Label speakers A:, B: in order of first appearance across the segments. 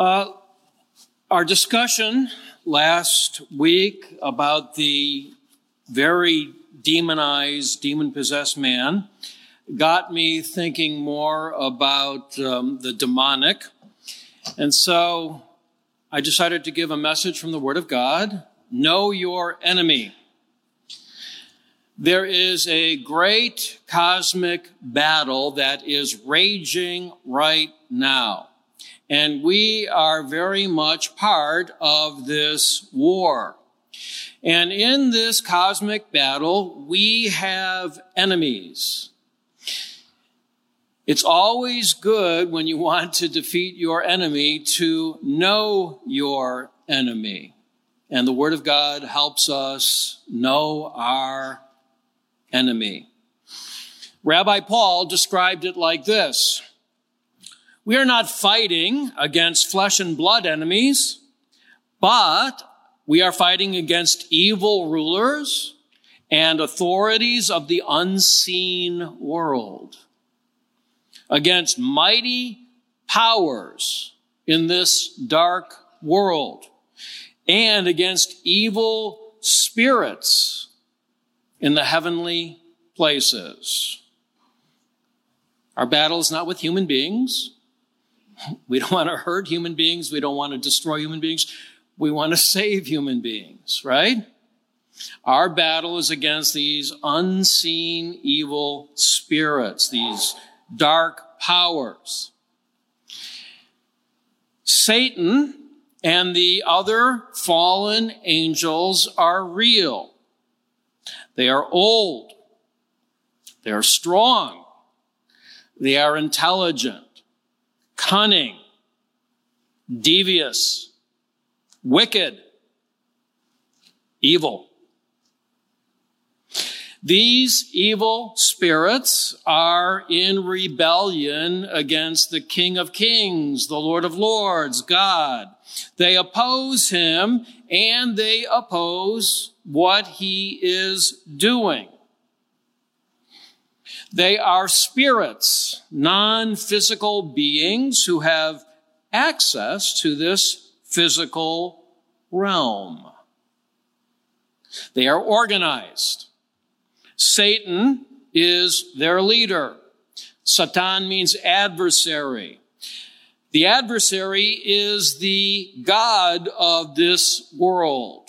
A: Uh, our discussion last week about the very demonized, demon possessed man got me thinking more about um, the demonic. And so I decided to give a message from the Word of God Know your enemy. There is a great cosmic battle that is raging right now and we are very much part of this war. And in this cosmic battle, we have enemies. It's always good when you want to defeat your enemy to know your enemy. And the Word of God helps us know our enemy. Rabbi Paul described it like this we are not fighting against flesh and blood enemies, but we are fighting against evil rulers and authorities of the unseen world, against mighty powers in this dark world, and against evil spirits in the heavenly places. Our battle is not with human beings. We don't want to hurt human beings. We don't want to destroy human beings. We want to save human beings, right? Our battle is against these unseen evil spirits, these dark powers. Satan and the other fallen angels are real. They are old. They are strong. They are intelligent cunning, devious, wicked, evil. These evil spirits are in rebellion against the King of Kings, the Lord of Lords, God. They oppose him and they oppose what he is doing. They are spirits, non physical beings who have access to this physical realm. They are organized. Satan is their leader. Satan means adversary. The adversary is the God of this world.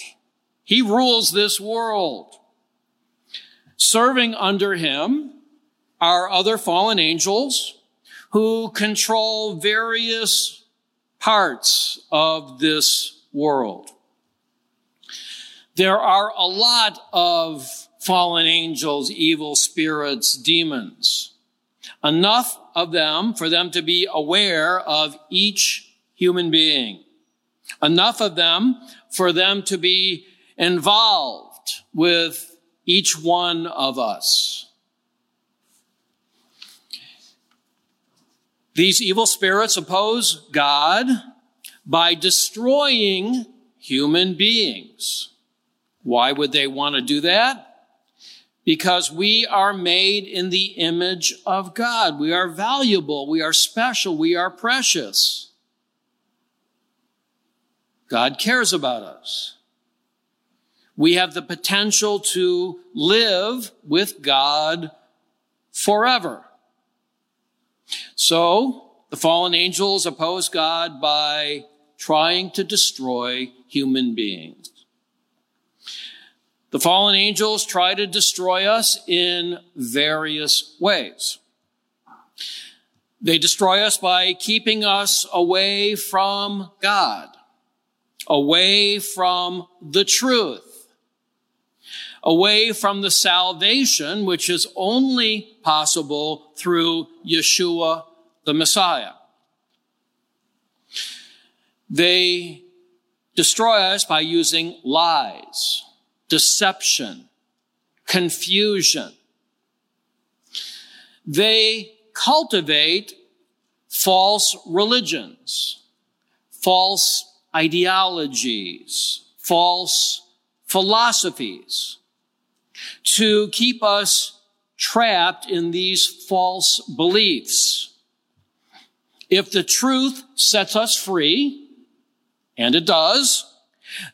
A: He rules this world. Serving under him are other fallen angels who control various parts of this world. There are a lot of fallen angels, evil spirits, demons. Enough of them for them to be aware of each human being. Enough of them for them to be involved with each one of us. These evil spirits oppose God by destroying human beings. Why would they want to do that? Because we are made in the image of God. We are valuable. We are special. We are precious. God cares about us. We have the potential to live with God forever. So the fallen angels oppose God by trying to destroy human beings. The fallen angels try to destroy us in various ways. They destroy us by keeping us away from God, away from the truth, away from the salvation which is only possible through Yeshua the Messiah. They destroy us by using lies, deception, confusion. They cultivate false religions, false ideologies, false philosophies to keep us trapped in these false beliefs. If the truth sets us free, and it does,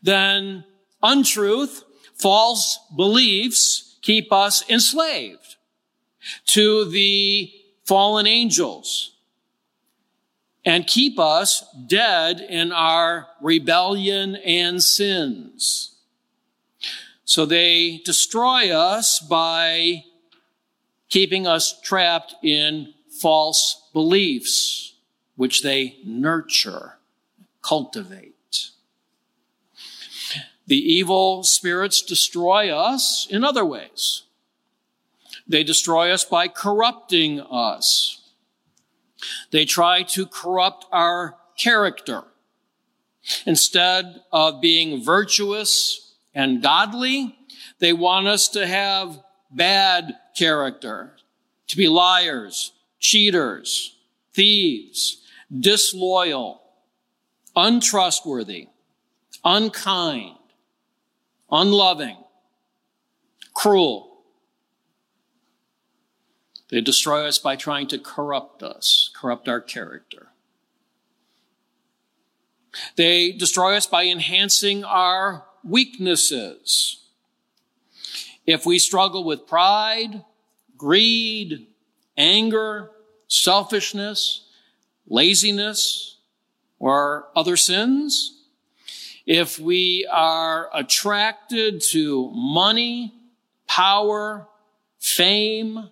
A: then untruth, false beliefs keep us enslaved to the fallen angels and keep us dead in our rebellion and sins. So they destroy us by keeping us trapped in false beliefs, which they nurture, cultivate. The evil spirits destroy us in other ways. They destroy us by corrupting us. They try to corrupt our character. Instead of being virtuous and godly. They want us to have bad character, to be liars, cheaters, thieves, disloyal, untrustworthy, unkind, unloving, cruel. They destroy us by trying to corrupt us, corrupt our character. They destroy us by enhancing our weaknesses. If we struggle with pride, greed, anger, selfishness, laziness, or other sins, if we are attracted to money, power, fame,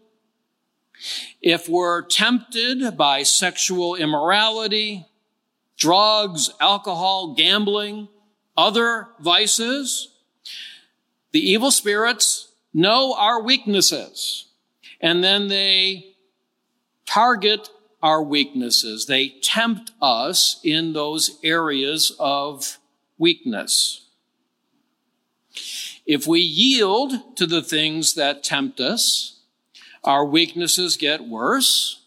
A: if we're tempted by sexual immorality, drugs, alcohol, gambling, other vices. The evil spirits know our weaknesses and then they target our weaknesses. They tempt us in those areas of weakness. If we yield to the things that tempt us, our weaknesses get worse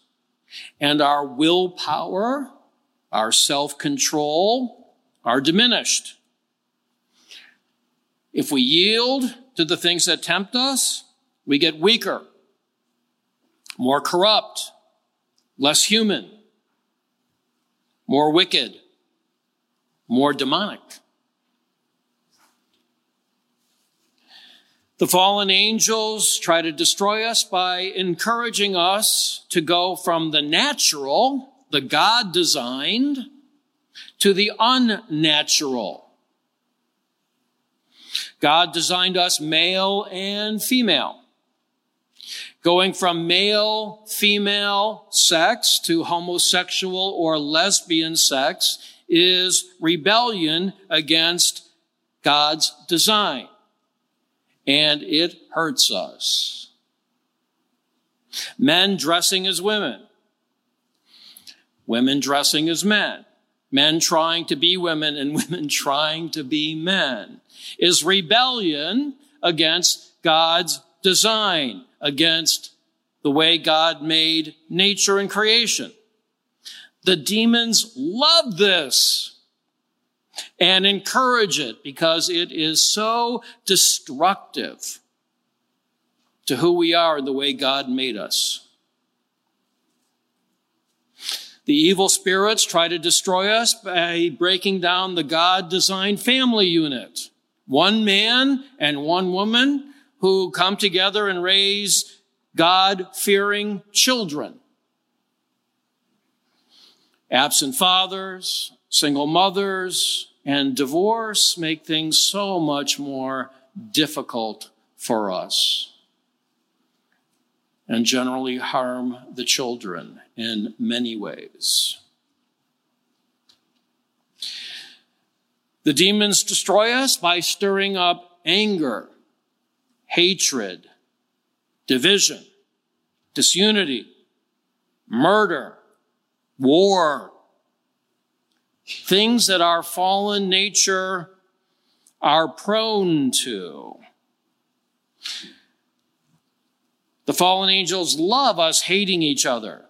A: and our willpower, our self control are diminished. If we yield to the things that tempt us, we get weaker, more corrupt, less human, more wicked, more demonic. The fallen angels try to destroy us by encouraging us to go from the natural, the God designed, to the unnatural, God designed us male and female. Going from male, female sex to homosexual or lesbian sex is rebellion against God's design. And it hurts us. Men dressing as women. Women dressing as men. Men trying to be women and women trying to be men is rebellion against God's design, against the way God made nature and creation. The demons love this and encourage it because it is so destructive to who we are and the way God made us. The evil spirits try to destroy us by breaking down the God designed family unit. One man and one woman who come together and raise God fearing children. Absent fathers, single mothers, and divorce make things so much more difficult for us and generally harm the children in many ways. The demons destroy us by stirring up anger, hatred, division, disunity, murder, war, things that our fallen nature are prone to. The fallen angels love us hating each other,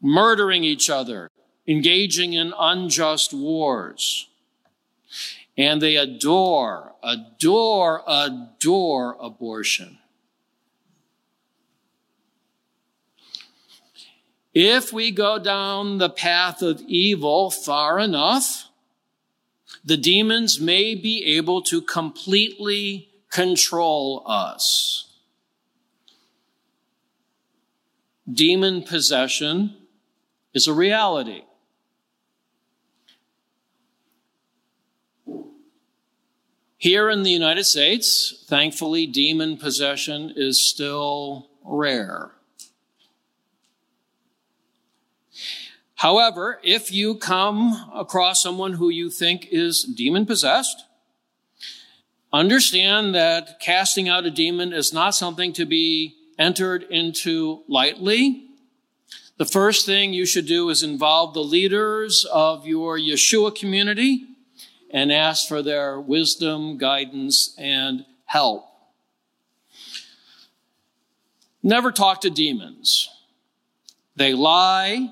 A: murdering each other, engaging in unjust wars. And they adore, adore, adore abortion. If we go down the path of evil far enough, the demons may be able to completely control us. Demon possession is a reality. Here in the United States, thankfully, demon possession is still rare. However, if you come across someone who you think is demon possessed, understand that casting out a demon is not something to be entered into lightly. The first thing you should do is involve the leaders of your Yeshua community and ask for their wisdom, guidance, and help. Never talk to demons. They lie,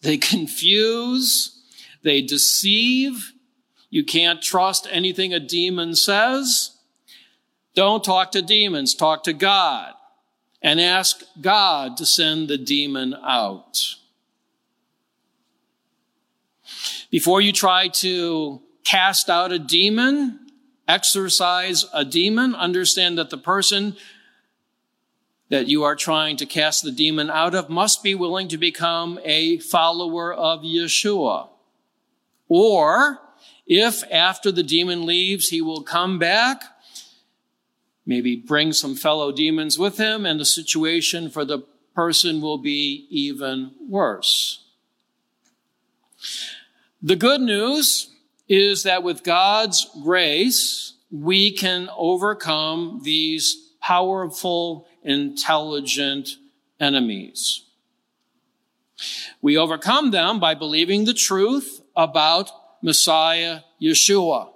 A: they confuse, they deceive. You can't trust anything a demon says. Don't talk to demons, talk to God and ask God to send the demon out. Before you try to cast out a demon, exorcise a demon. Understand that the person that you are trying to cast the demon out of must be willing to become a follower of Yeshua. Or if after the demon leaves, he will come back, maybe bring some fellow demons with him, and the situation for the person will be even worse. The good news is that with God's grace, we can overcome these powerful, intelligent enemies. We overcome them by believing the truth about Messiah Yeshua,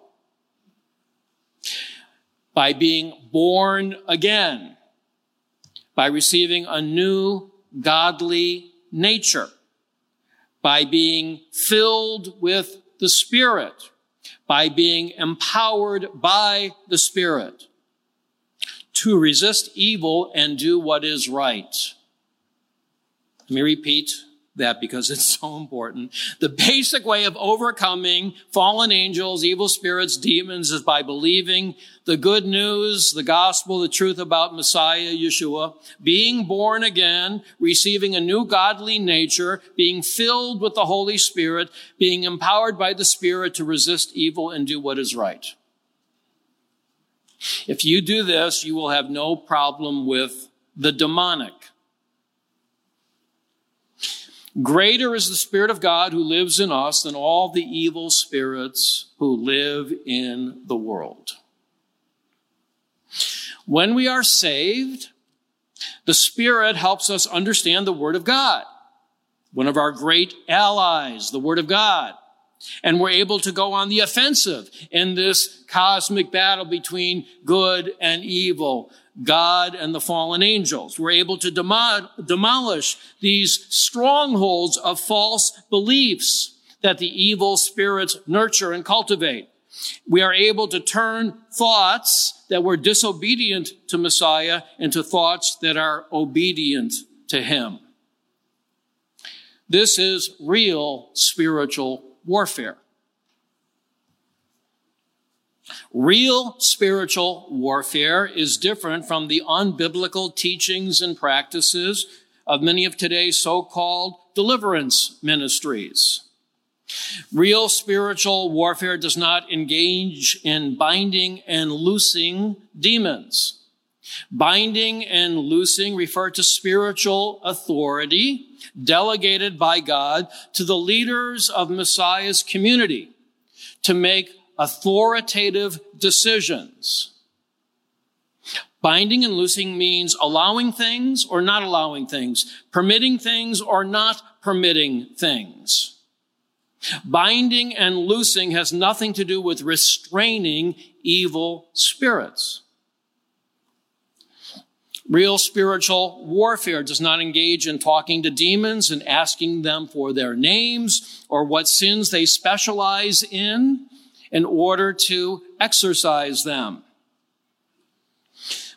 A: by being born again, by receiving a new godly nature, by being filled with the Spirit, by being empowered by the Spirit to resist evil and do what is right. Let me repeat that because it's so important. The basic way of overcoming fallen angels, evil spirits, demons is by believing the good news, the gospel, the truth about Messiah Yeshua, being born again, receiving a new godly nature, being filled with the Holy Spirit, being empowered by the Spirit to resist evil and do what is right. If you do this, you will have no problem with the demonic. Greater is the Spirit of God who lives in us than all the evil spirits who live in the world. When we are saved, the Spirit helps us understand the Word of God, one of our great allies, the Word of God. And we're able to go on the offensive in this cosmic battle between good and evil, God and the fallen angels. We're able to demolish these strongholds of false beliefs that the evil spirits nurture and cultivate. We are able to turn thoughts that were disobedient to Messiah into thoughts that are obedient to Him. This is real spiritual warfare. Real spiritual warfare is different from the unbiblical teachings and practices of many of today's so-called deliverance ministries. Real spiritual warfare does not engage in binding and loosing demons. Binding and loosing refer to spiritual authority delegated by God to the leaders of Messiah's community to make authoritative decisions. Binding and loosing means allowing things or not allowing things, permitting things or not permitting things. Binding and loosing has nothing to do with restraining evil spirits. Real spiritual warfare does not engage in talking to demons and asking them for their names or what sins they specialize in in order to exorcise them.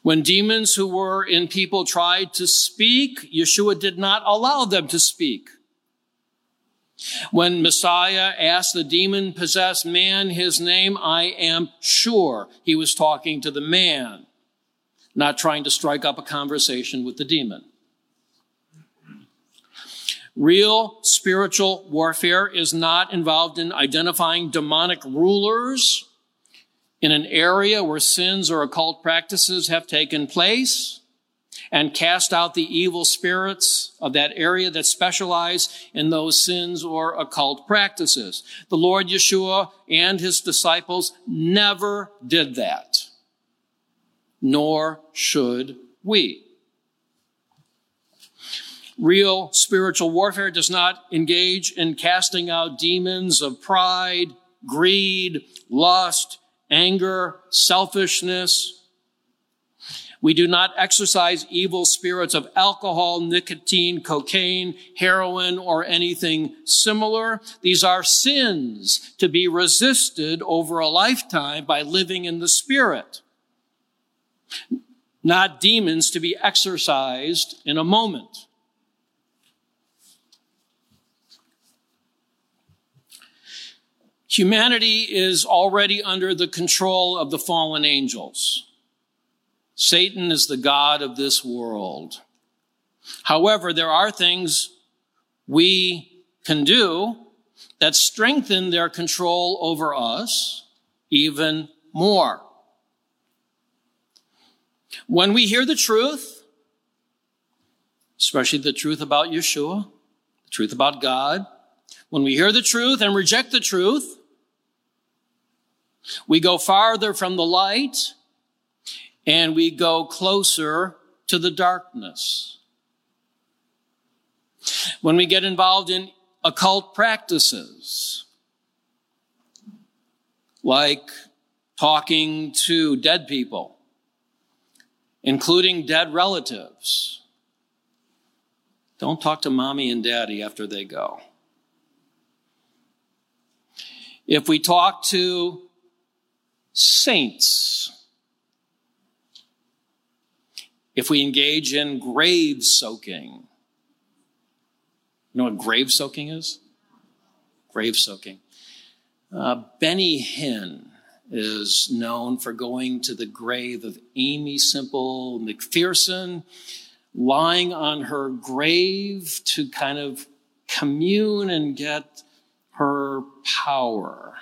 A: When demons who were in people tried to speak, Yeshua did not allow them to speak. When Messiah asked the demon possessed man his name, I am sure he was talking to the man, not trying to strike up a conversation with the demon. Real spiritual warfare is not involved in identifying demonic rulers in an area where sins or occult practices have taken place and cast out the evil spirits of that area that specialize in those sins or occult practices. The Lord Yeshua and his disciples never did that, nor should we. Real spiritual warfare does not engage in casting out demons of pride, greed, lust, anger, selfishness. We do not exercise evil spirits of alcohol, nicotine, cocaine, heroin, or anything similar. These are sins to be resisted over a lifetime by living in the spirit, not demons to be exercised in a moment. Humanity is already under the control of the fallen angels. Satan is the God of this world. However, there are things we can do that strengthen their control over us even more. When we hear the truth, especially the truth about Yeshua, the truth about God, when we hear the truth and reject the truth, we go farther from the light and we go closer to the darkness. When we get involved in occult practices, like talking to dead people, including dead relatives, don't talk to mommy and daddy after they go. If we talk to saints. If we engage in grave soaking, you know what grave soaking is? Grave soaking. Uh, Benny Hinn is known for going to the grave of Aimee Semple McPherson, lying on her grave to kind of commune and get her power.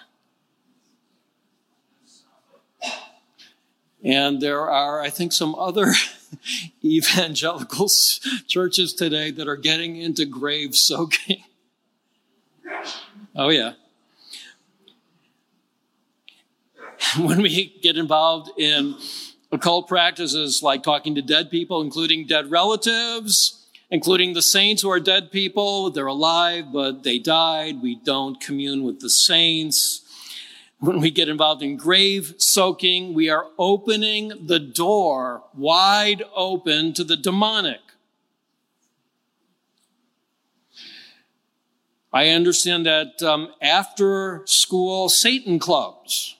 A: And there are, I think, some other evangelical churches today that are getting into grave soaking. oh, yeah. When we get involved in occult practices like talking to dead people, including dead relatives, including the saints who are dead people, they're alive, but they died. We don't commune with the saints. When we get involved in grave soaking, we are opening the door wide open to the demonic. I understand that um, after school Satan clubs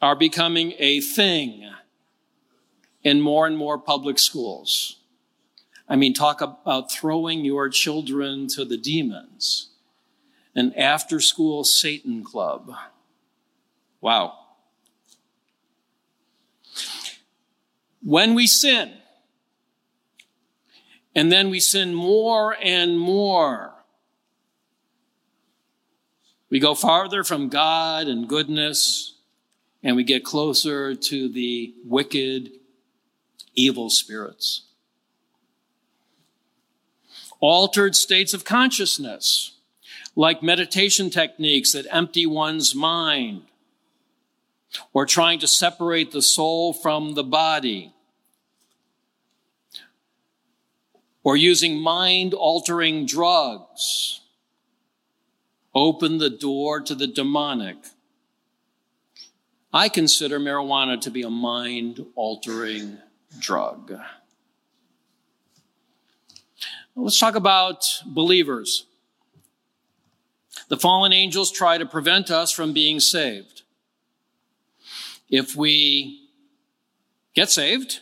A: are becoming a thing in more and more public schools. I mean, talk about throwing your children to the demons an after school Satan club. Wow. When we sin, and then we sin more and more, we go farther from God and goodness, and we get closer to the wicked, evil spirits. Altered states of consciousness like meditation techniques that empty one's mind or trying to separate the soul from the body or using mind altering drugs open the door to the demonic. I consider marijuana to be a mind altering drug. Let's talk about believers. The fallen angels try to prevent us from being saved. If we get saved,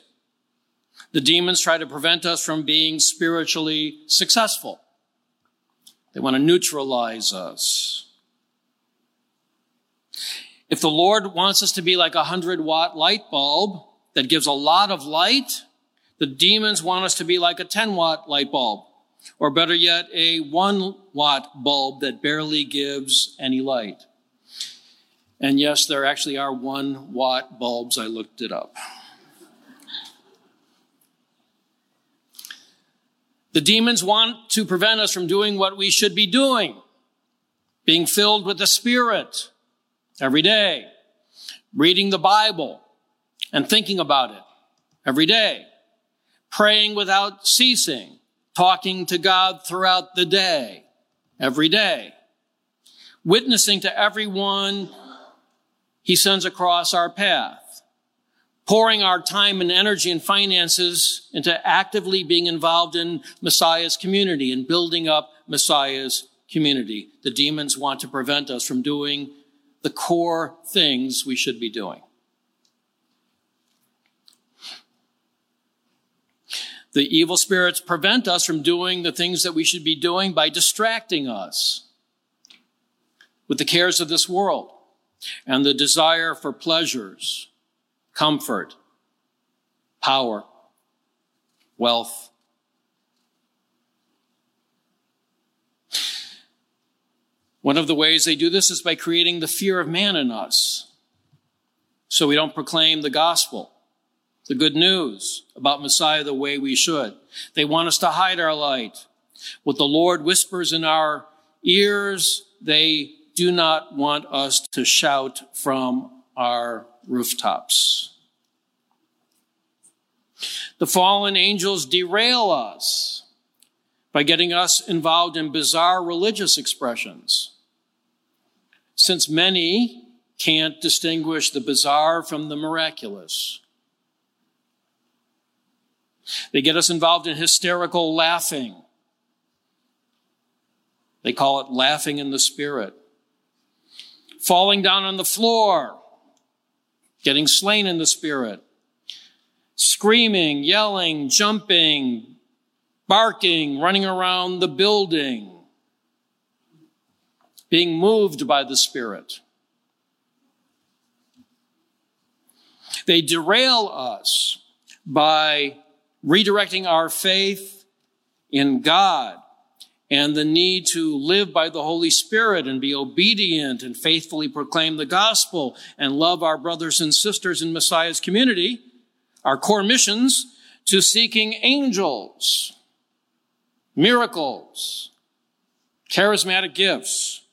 A: the demons try to prevent us from being spiritually successful. They want to neutralize us. If the Lord wants us to be like a hundred watt light bulb that gives a lot of light, the demons want us to be like a 10 watt light bulb or better yet, a one watt bulb that barely gives any light. And yes, there actually are one watt bulbs. I looked it up. The demons want to prevent us from doing what we should be doing, being filled with the Spirit every day, reading the Bible and thinking about it every day, praying without ceasing, talking to God throughout the day, every day, witnessing to everyone he sends across our path, pouring our time and energy and finances into actively being involved in Messiah's community and building up Messiah's community. The demons want to prevent us from doing the core things we should be doing. The evil spirits prevent us from doing the things that we should be doing by distracting us with the cares of this world and the desire for pleasures, comfort, power, wealth. One of the ways they do this is by creating the fear of man in us so we don't proclaim the gospel the good news about Messiah the way we should. They want us to hide our light. What the Lord whispers in our ears, they do not want us to shout from our rooftops. The fallen angels derail us by getting us involved in bizarre religious expressions. Since many can't distinguish the bizarre from the miraculous, they get us involved in hysterical laughing. They call it laughing in the spirit. Falling down on the floor, getting slain in the spirit. Screaming, yelling, jumping, barking, running around the building. Being moved by the spirit. They derail us by redirecting our faith in God and the need to live by the Holy Spirit and be obedient and faithfully proclaim the gospel and love our brothers and sisters in Messiah's community, our core missions to seeking angels, miracles, charismatic gifts,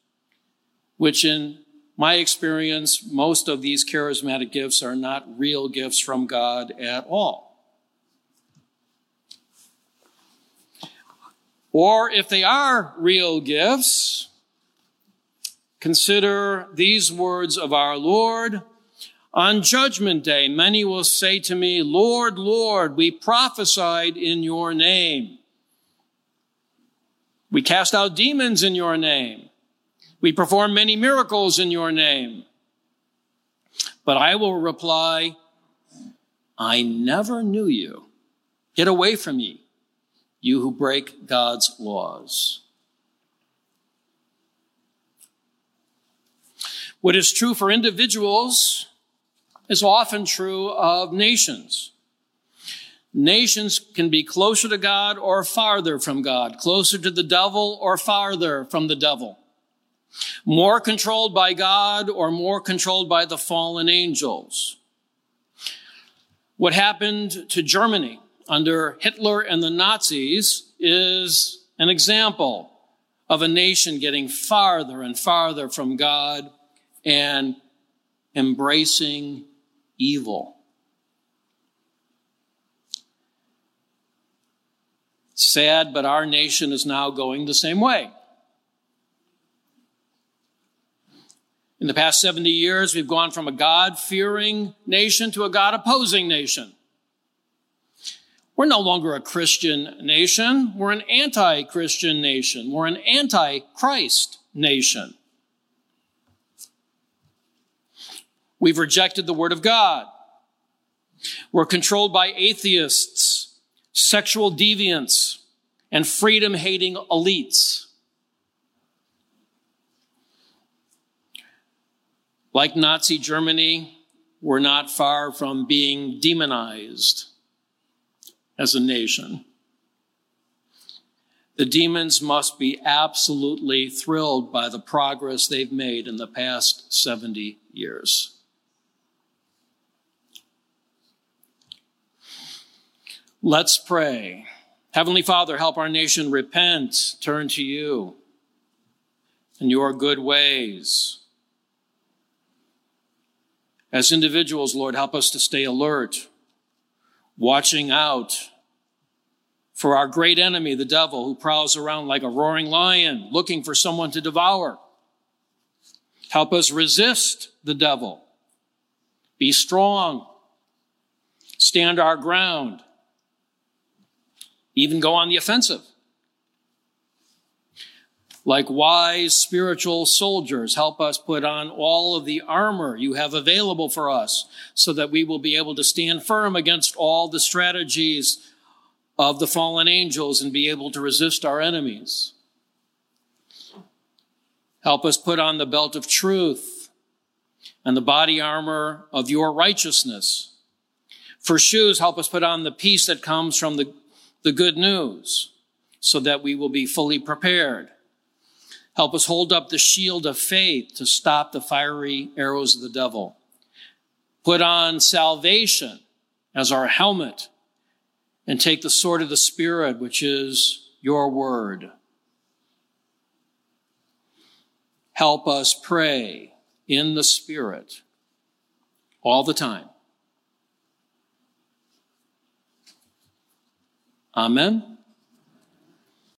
A: which in my experience, most of these charismatic gifts are not real gifts from God at all. Or if they are real gifts, consider these words of our Lord. On judgment day, many will say to me, Lord, Lord, we prophesied in your name. We cast out demons in your name. We performed many miracles in your name. But I will reply, I never knew you. Get away from me, you who break God's laws. What is true for individuals is often true of nations. Nations can be closer to God or farther from God, closer to the devil or farther from the devil, more controlled by God or more controlled by the fallen angels. What happened to Germany under Hitler and the Nazis is an example of a nation getting farther and farther from God and embracing evil. Sad, but our nation is now going the same way. In the past 70 years, we've gone from a God fearing nation to a God opposing nation. We're no longer a Christian nation. We're an anti Christian nation. We're an anti Christ nation. We've rejected the Word of God. We're controlled by atheists, sexual deviants, and freedom hating elites. Like Nazi Germany, we're not far from being demonized as a nation. The demons must be absolutely thrilled by the progress they've made in the past 70 years. Let's pray. Heavenly Father, help our nation repent, turn to you and your good ways. As individuals, Lord, help us to stay alert watching out for our great enemy, the devil, who prowls around like a roaring lion looking for someone to devour. Help us resist the devil. Be strong. Stand our ground. Even go on the offensive. Like wise spiritual soldiers, help us put on all of the armor you have available for us so that we will be able to stand firm against all the strategies of the fallen angels and be able to resist our enemies. Help us put on the belt of truth and the body armor of your righteousness. For shoes, help us put on the peace that comes from the, the good news so that we will be fully prepared. Help us hold up the shield of faith to stop the fiery arrows of the devil. Put on salvation as our helmet and take the sword of the Spirit, which is your word. Help us pray in the Spirit all the time. Amen.